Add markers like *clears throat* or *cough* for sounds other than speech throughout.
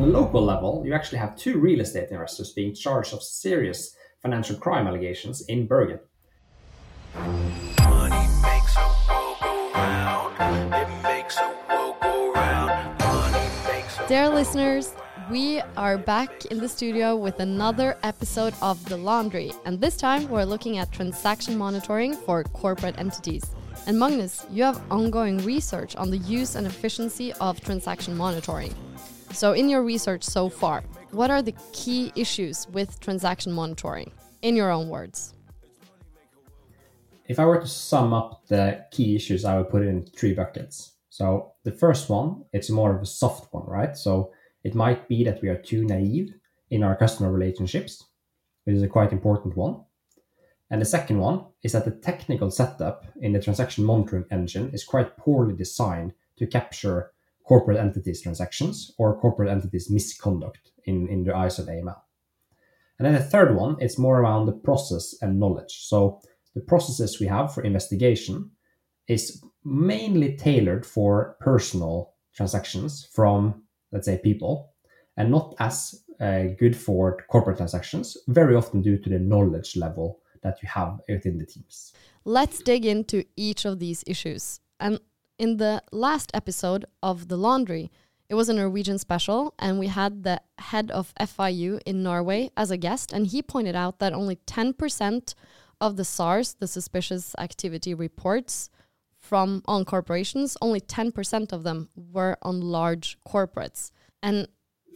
on a local level, you actually have two real estate investors being charged of serious financial crime allegations in Bergen. Dear listeners, we are back in the studio with another episode of The Laundry, and this time we're looking at transaction monitoring for corporate entities. And Magnus, you have ongoing research on the use and efficiency of transaction monitoring. So, in your research so far, what are the key issues with transaction monitoring, in your own words? If I were to sum up the key issues, I would put it in three buckets. So, the first one, it's more of a soft one, right? So, it might be that we are too naive in our customer relationships, which is a quite important one. And the second one is that the technical setup in the transaction monitoring engine is quite poorly designed to capture corporate entities transactions or corporate entities misconduct in, in the eyes of AML. And then the third one, it's more around the process and knowledge. So the processes we have for investigation is mainly tailored for personal transactions from let's say people, and not as uh, good for corporate transactions, very often due to the knowledge level that you have within the teams. Let's dig into each of these issues. And in the last episode of The Laundry, it was a Norwegian special, and we had the head of FIU in Norway as a guest, and he pointed out that only 10% of the SARs, the suspicious activity reports, from on corporations, only 10% of them were on large corporates. And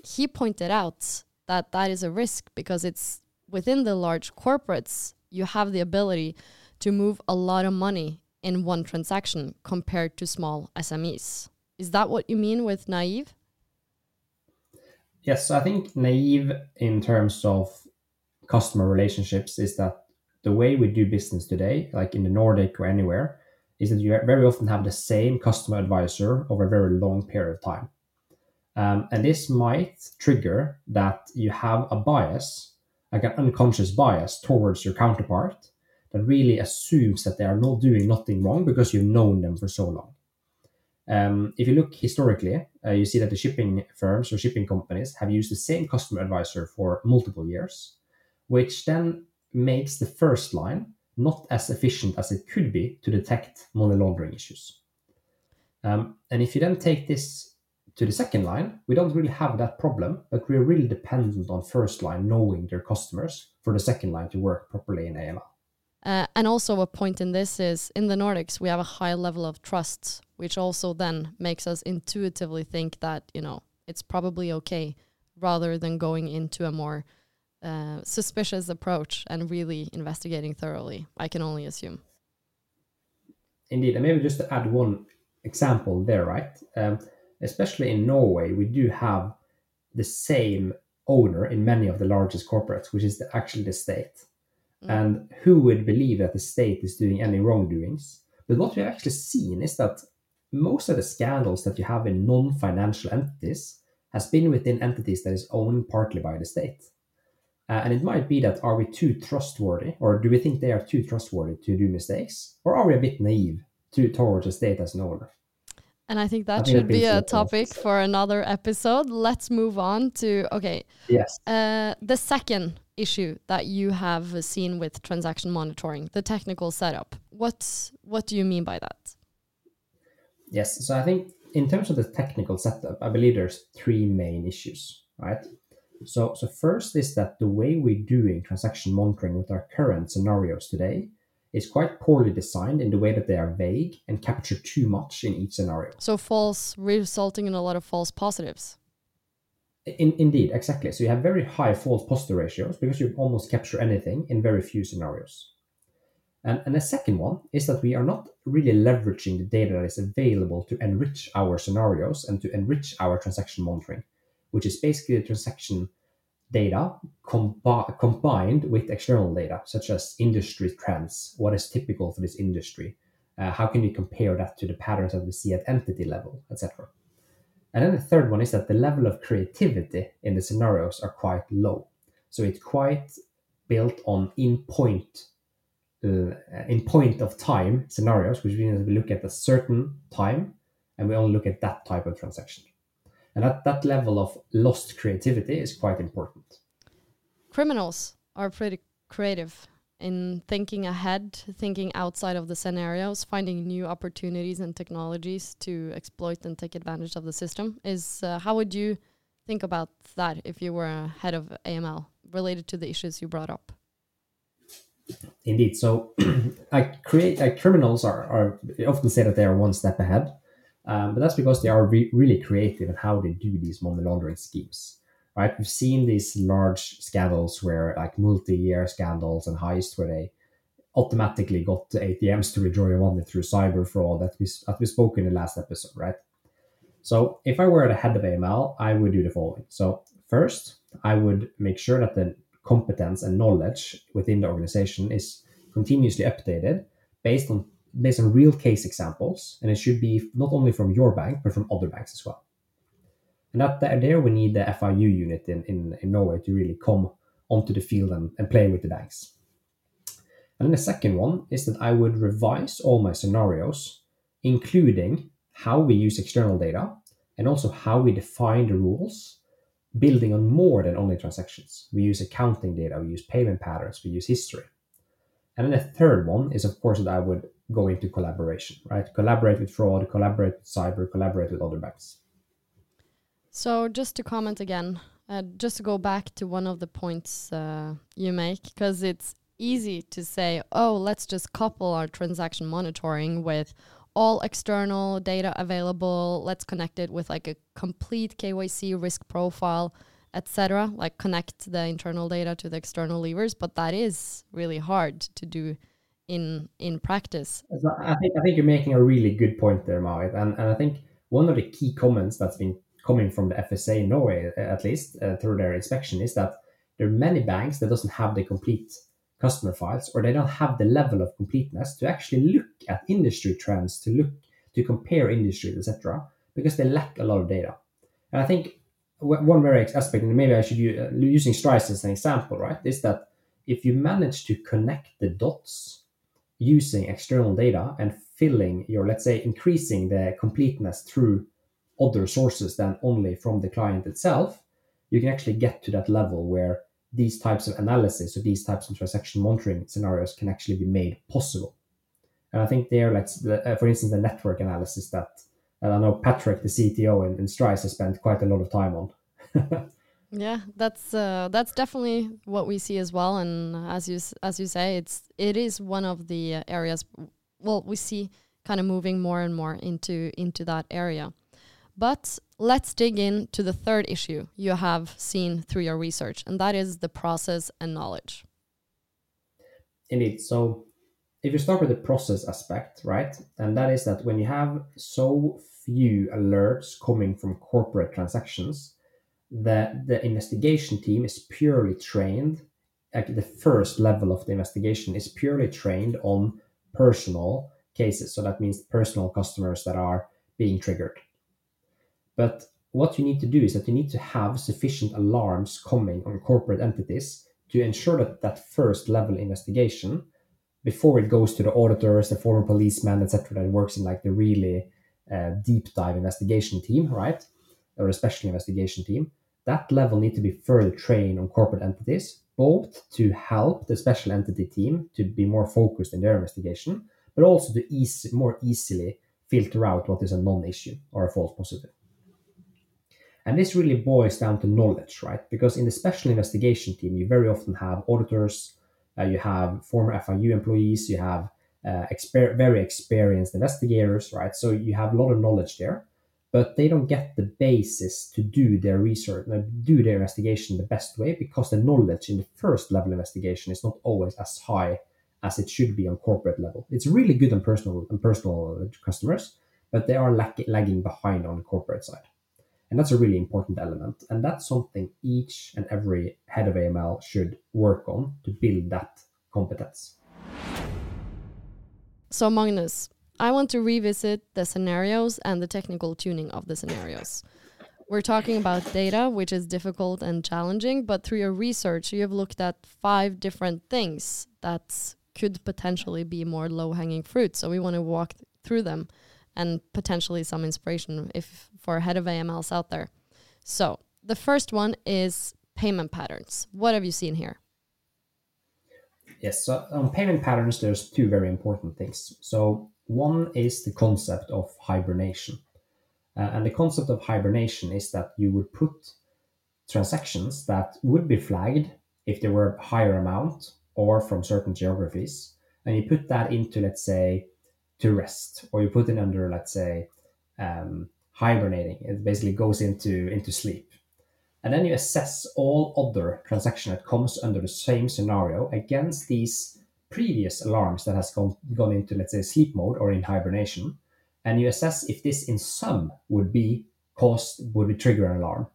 he pointed out that that is a risk because it's within the large corporates, you have the ability to move a lot of money in one transaction compared to small SMEs. Is that what you mean with naive? Yes, I think naive in terms of customer relationships is that the way we do business today, like in the Nordic or anywhere, is that you very often have the same customer advisor over a very long period of time. Um, and this might trigger that you have a bias, like an unconscious bias towards your counterpart that really assumes that they are not doing nothing wrong because you've known them for so long. Um, if you look historically, uh, you see that the shipping firms or shipping companies have used the same customer advisor for multiple years, which then makes the first line not as efficient as it could be to detect money laundering issues. Um, and if you then take this to the second line, we don't really have that problem, but we're really dependent on first line knowing their customers for the second line to work properly in AML. Uh, and also, a point in this is in the Nordics, we have a high level of trust, which also then makes us intuitively think that, you know, it's probably okay rather than going into a more uh, suspicious approach and really investigating thoroughly. I can only assume. Indeed, and maybe just to add one example there, right? Um, especially in Norway, we do have the same owner in many of the largest corporates, which is the, actually the state. Mm. And who would believe that the state is doing any wrongdoings? But what we've actually seen is that most of the scandals that you have in non-financial entities has been within entities that is owned partly by the state. Uh, and it might be that are we too trustworthy, or do we think they are too trustworthy to do mistakes, or are we a bit naive to towards the state as an owner? And I think that I think should be a topic for another episode. Let's move on to okay. Yes. Uh, the second issue that you have seen with transaction monitoring, the technical setup. What what do you mean by that? Yes. So I think in terms of the technical setup, I believe there's three main issues, right? So, so first is that the way we're doing transaction monitoring with our current scenarios today is quite poorly designed in the way that they are vague and capture too much in each scenario. So false, resulting in a lot of false positives. In, indeed, exactly. So you have very high false positive ratios because you almost capture anything in very few scenarios. And, and the second one is that we are not really leveraging the data that is available to enrich our scenarios and to enrich our transaction monitoring which is basically the transaction data combi- combined with external data, such as industry trends, what is typical for this industry, uh, how can you compare that to the patterns that we see at entity level, etc. And then the third one is that the level of creativity in the scenarios are quite low. So it's quite built on in point, uh, in point of time scenarios, which means we look at a certain time and we only look at that type of transaction. And that, that level of lost creativity is quite important. Criminals are pretty creative in thinking ahead, thinking outside of the scenarios, finding new opportunities and technologies to exploit and take advantage of the system. Is uh, how would you think about that if you were a head of AML related to the issues you brought up? Indeed. So, *clears throat* I create criminals are, are often say that they are one step ahead, um, but that's because they are re really creative in how they do these money laundering schemes right? We've seen these large scandals where like multi-year scandals and heists where they automatically got the ATMs to withdraw your money through cyber fraud that we that we spoke in the last episode, right? So if I were the head of AML, I would do the following. So first, I would make sure that the competence and knowledge within the organization is continuously updated based on based on real case examples, and it should be not only from your bank but from other banks as well. And that there we need the FIU unit in, in, in Norway to really come onto the field and, and play with the banks. And then the second one is that I would revise all my scenarios, including how we use external data and also how we define the rules, building on more than only transactions. We use accounting data, we use payment patterns, we use history. And then the third one is, of course, that I would go into collaboration, right? Collaborate with fraud, collaborate with cyber, collaborate with other banks. So just to comment again, uh, just to go back to one of the points uh, you make, because it's easy to say, oh, let's just couple our transaction monitoring with all external data available. Let's connect it with like a complete KYC risk profile, etc. Like connect the internal data to the external levers, but that is really hard to do in in practice. I think I think you're making a really good point there, Marit, and and I think one of the key comments that's been coming from the FSA in Norway, at least uh, through their inspection, is that there are many banks that doesn't have the complete customer files, or they don't have the level of completeness to actually look at industry trends, to look to compare industries, etc., because they lack a lot of data. And I think one very aspect, and maybe I should use uh, using Strise as an example, right, is that if you manage to connect the dots using external data and filling your, let's say, increasing the completeness through other sources than only from the client itself, you can actually get to that level where these types of analysis or these types of transaction monitoring scenarios can actually be made possible. And I think there, let's, uh, for instance, the network analysis that and I know Patrick, the CTO in, in Strise, has spent quite a lot of time on. *laughs* yeah, that's uh, that's definitely what we see as well. And as you as you say, it's it is one of the areas. Well, we see kind of moving more and more into into that area. But let's dig into the third issue you have seen through your research, and that is the process and knowledge. Indeed. So, if you start with the process aspect, right, and that is that when you have so few alerts coming from corporate transactions, that the investigation team is purely trained, like the first level of the investigation is purely trained on personal cases. So that means personal customers that are being triggered. But what you need to do is that you need to have sufficient alarms coming on corporate entities to ensure that that first level investigation, before it goes to the auditors, the former policeman, etc., that works in like the really uh, deep dive investigation team, right, or a special investigation team, that level need to be further trained on corporate entities, both to help the special entity team to be more focused in their investigation, but also to easy, more easily filter out what is a non-issue or a false positive. And this really boils down to knowledge, right? Because in the special investigation team, you very often have auditors, uh, you have former FIU employees, you have uh, exper- very experienced investigators, right? So you have a lot of knowledge there, but they don't get the basis to do their research, uh, do their investigation the best way because the knowledge in the first level investigation is not always as high as it should be on corporate level. It's really good on personal and personal customers, but they are lack- lagging behind on the corporate side. And that's a really important element. And that's something each and every head of AML should work on to build that competence. So, Magnus, I want to revisit the scenarios and the technical tuning of the scenarios. We're talking about data, which is difficult and challenging, but through your research, you have looked at five different things that could potentially be more low hanging fruit. So, we want to walk through them and potentially some inspiration if for head of AMLs out there. So the first one is payment patterns. What have you seen here? Yes, so on payment patterns, there's two very important things. So one is the concept of hibernation. Uh, and the concept of hibernation is that you would put transactions that would be flagged if they were a higher amount or from certain geographies, and you put that into, let's say, to rest, or you put it under, let's say, um, hibernating. It basically goes into into sleep, and then you assess all other transaction that comes under the same scenario against these previous alarms that has gone gone into, let's say, sleep mode or in hibernation, and you assess if this in sum would be caused, would be trigger an alarm,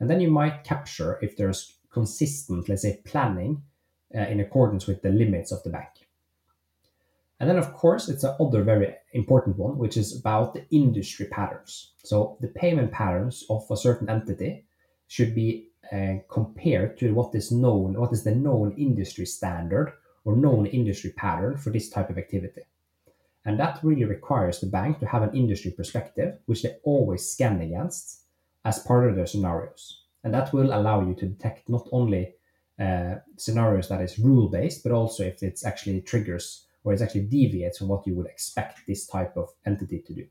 and then you might capture if there's consistent, let's say, planning uh, in accordance with the limits of the bank. And then, of course, it's another very important one, which is about the industry patterns. So the payment patterns of a certain entity should be uh, compared to what is known, what is the known industry standard or known industry pattern for this type of activity. And that really requires the bank to have an industry perspective, which they always scan against as part of their scenarios. And that will allow you to detect not only uh, scenarios that is rule based, but also if it's actually triggers or it actually deviates from what you would expect this type of entity to do.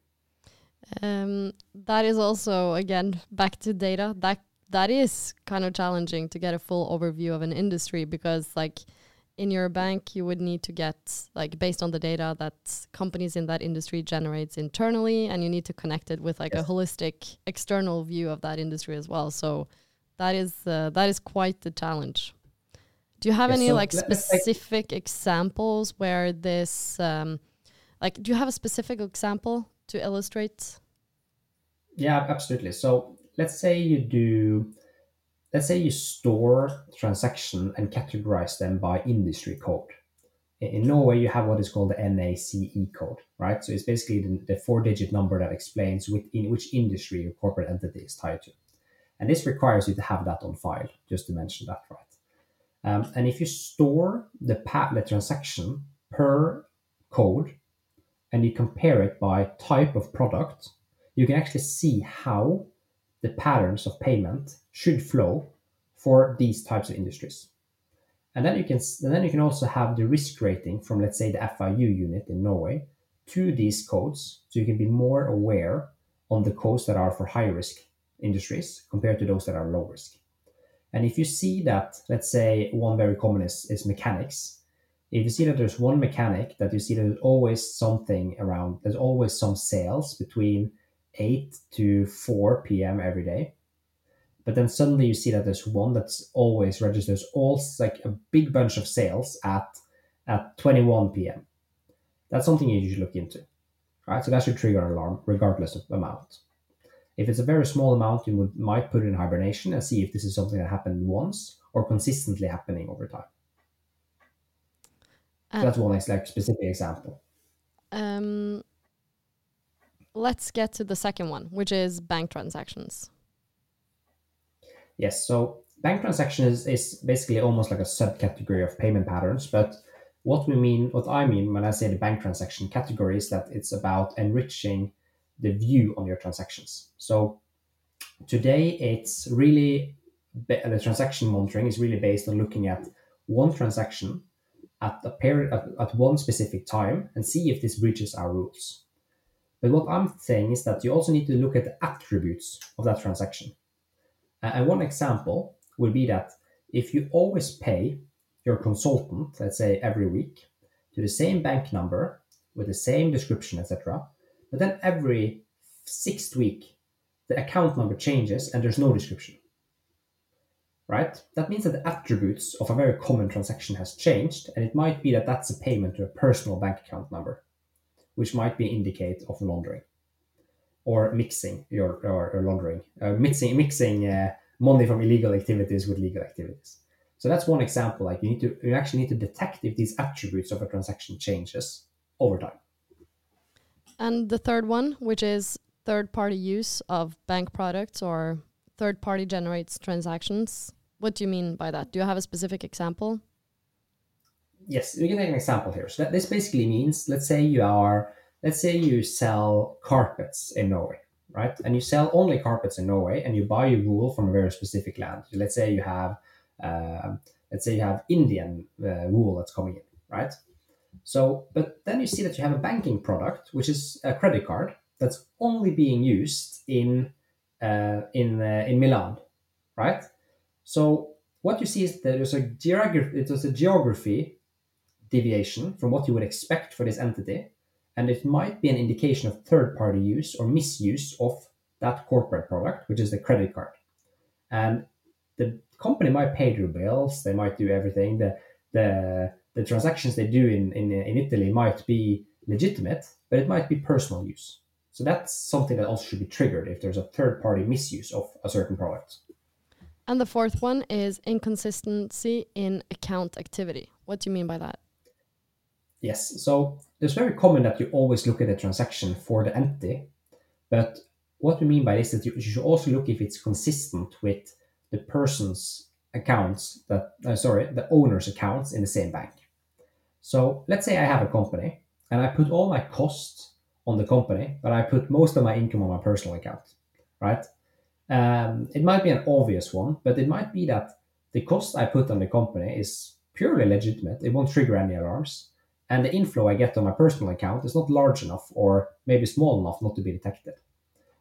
Um, that is also again back to data. That that is kind of challenging to get a full overview of an industry because like in your bank you would need to get like based on the data that companies in that industry generates internally and you need to connect it with like yes. a holistic external view of that industry as well. So that is uh, that is quite the challenge. Do you have yes, any so like specific examples where this um, like do you have a specific example to illustrate? Yeah absolutely. So let's say you do let's say you store transaction and categorize them by industry code. In Norway, you have what is called the NACE code, right? So it's basically the, the four-digit number that explains within which industry your corporate entity is tied to. And this requires you to have that on file, just to mention that, right? Um, and if you store the, pa- the transaction per code and you compare it by type of product, you can actually see how the patterns of payment should flow for these types of industries. And then you can and then you can also have the risk rating from let's say the FIU unit in Norway to these codes, so you can be more aware on the codes that are for high risk industries compared to those that are low risk. And if you see that, let's say one very common is, is mechanics. If you see that there's one mechanic that you see that there's always something around, there's always some sales between 8 to 4 p.m. every day. But then suddenly you see that there's one that's always registers all like a big bunch of sales at at 21 p.m. That's something you should look into. Right? So that should trigger an alarm regardless of amount. If it's a very small amount, you would might put it in hibernation and see if this is something that happened once or consistently happening over time. Uh, so that's one like specific example. Um, let's get to the second one, which is bank transactions. Yes, so bank transactions is, is basically almost like a subcategory of payment patterns, but what we mean, what I mean when I say the bank transaction category is that it's about enriching the view on your transactions. So today it's really the transaction monitoring is really based on looking at one transaction at a period at, at one specific time and see if this breaches our rules. But what I'm saying is that you also need to look at the attributes of that transaction. Uh, and one example would be that if you always pay your consultant, let's say every week, to the same bank number with the same description, etc., but then every sixth week the account number changes and there's no description. Right? That means that the attributes of a very common transaction has changed, and it might be that that's a payment to a personal bank account number which might be indicate of laundering or mixing your or, or laundering, uh, mixing mixing uh, money from illegal activities with legal activities. So that's one example. Like you need to you actually need to detect if these attributes of a transaction changes over time. And the third one, which is third party use of bank products or third party generates transactions. What do you mean by that? Do you have a specific example? yes, we can take an example here. So that, this basically means, let's say you are, let's say you sell carpets in Norway, right? And you sell only carpets in Norway, and you buy your wool from a very specific land. Let's say you have, uh, let's say you have Indian uh, wool that's coming in, right? So, but then you see that you have a banking product, which is a credit card that's only being used in uh, in uh, in Milan, right? So what you see is that there's a geography, it was a geography deviation from what you would expect for this entity, and it might be an indication of third-party use or misuse of that corporate product, which is the credit card. And the company might pay their bills, they might do everything. The the the transactions they do in, in, in Italy might be legitimate, but it might be personal use. So that's something that also should be triggered if there's a third party misuse of a certain product. And the fourth one is inconsistency in account activity. What do you mean by that? Yes. So it's very common that you always look at the transaction for the entity, but what we mean by this is that you should also look if it's consistent with the person's accounts that uh, sorry the owner's accounts in the same bank. So let's say I have a company and I put all my costs on the company, but I put most of my income on my personal account, right? Um, it might be an obvious one, but it might be that the cost I put on the company is purely legitimate. It won't trigger any alarms. And the inflow I get on my personal account is not large enough or maybe small enough not to be detected.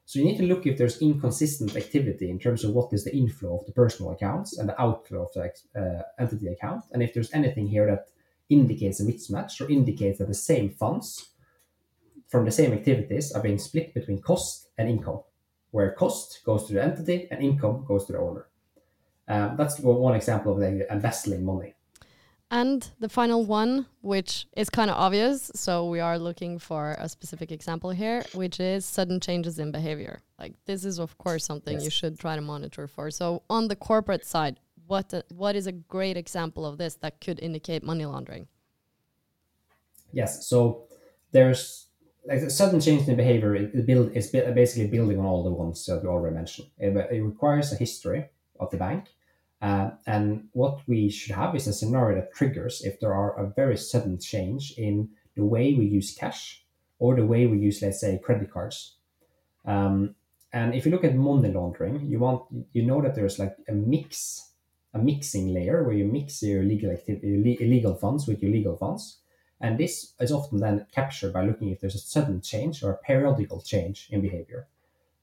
So you need to look if there's inconsistent activity in terms of what is the inflow of the personal accounts and the outflow of the uh, entity account, and if there's anything here that indicates a mismatch or indicates that the same funds from the same activities are being split between cost and income, where cost goes to the entity and income goes to the owner. Um, that's one example of the embezzling money. And the final one, which is kind of obvious, so we are looking for a specific example here, which is sudden changes in behavior. Like this is of course something yes. you should try to monitor for. So on the corporate side, what uh, what is a great example of this that could indicate money laundering? Yes, so there's like a sudden change in behavior. It build is basically building on all the ones that we already mentioned. It, it requires a history of the bank uh, and what we should have is a scenario that triggers if there are a very sudden change in the way we use cash or the way we use, let's say, credit cards. Um, and if you look at money laundering, you want you know that there's like a mix, a mixing layer where you mix your legal activity, illegal funds with your legal funds, and this is often then captured by looking if there's a sudden change or a periodical change in behavior.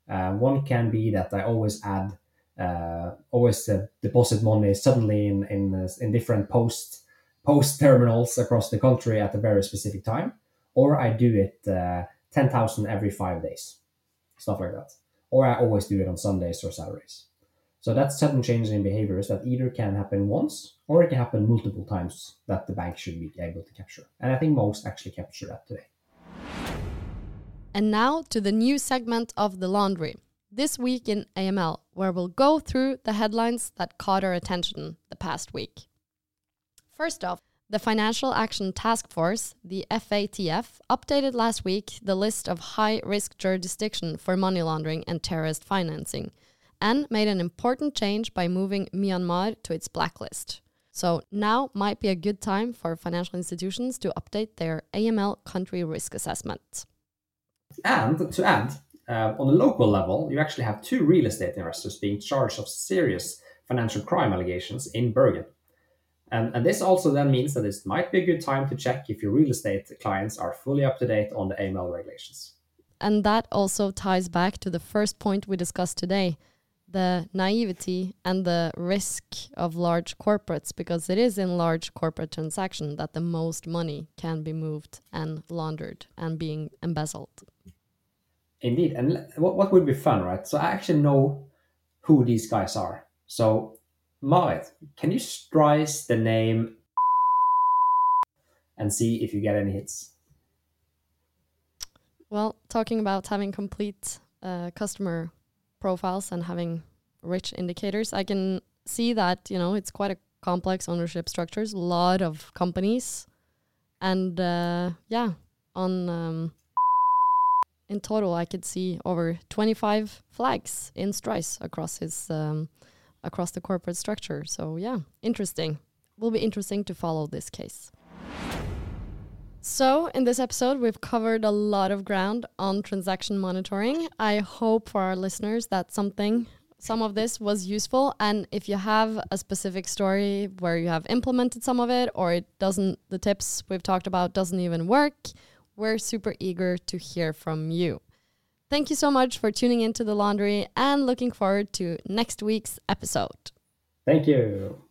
Uh, one can be that I always add uh, always uh, deposit money suddenly in in, uh, in different post post terminals across the country at a very specific time, or I do it uh, ten thousand every five days, stuff like that, or I always do it on Sundays or Saturdays. So that's sudden changes in behaviors that either can happen once or it can happen multiple times that the bank should be able to capture. And I think most actually capture that today. And now to the new segment of the laundry this week in AML, where we'll go through the headlines that caught our attention the past week. First off, the Financial Action Task Force, the FATF, updated last week the list of high risk jurisdiction for money laundering and terrorist financing, and made an important change by moving Myanmar to its blacklist. So now might be a good time for financial institutions to update their AML country risk assessment. And to add, uh, on a local level, you actually have two real estate investors being charged of serious financial crime allegations in Bergen. And, and this also then means that this might be a good time to check if your real estate clients are fully up to date on the AML regulations. And that also ties back to the first point we discussed today the naivety and the risk of large corporates, because it is in large corporate transactions that the most money can be moved and laundered and being embezzled. Indeed, and what, what would be fun, right? So I actually know who these guys are. So, Marit, can you Strise the name and see if you get any hits? Well, talking about having complete uh, customer profiles and having rich indicators, I can see that you know it's quite a complex ownership structures, a lot of companies, and uh, yeah, on um, in total, I could see over 25 flags in Strise across his um, across the corporate structure. So yeah, interesting. Will be interesting to follow this case. So, in this episode, we've covered a lot of ground on transaction monitoring. I hope for our listeners that something, some of this was useful. And if you have a specific story where you have implemented some of it or it doesn't, the tips we've talked about doesn't even work, we're super eager to hear from you. Thank you so much for tuning into the laundry and looking forward to next week's episode. Thank you.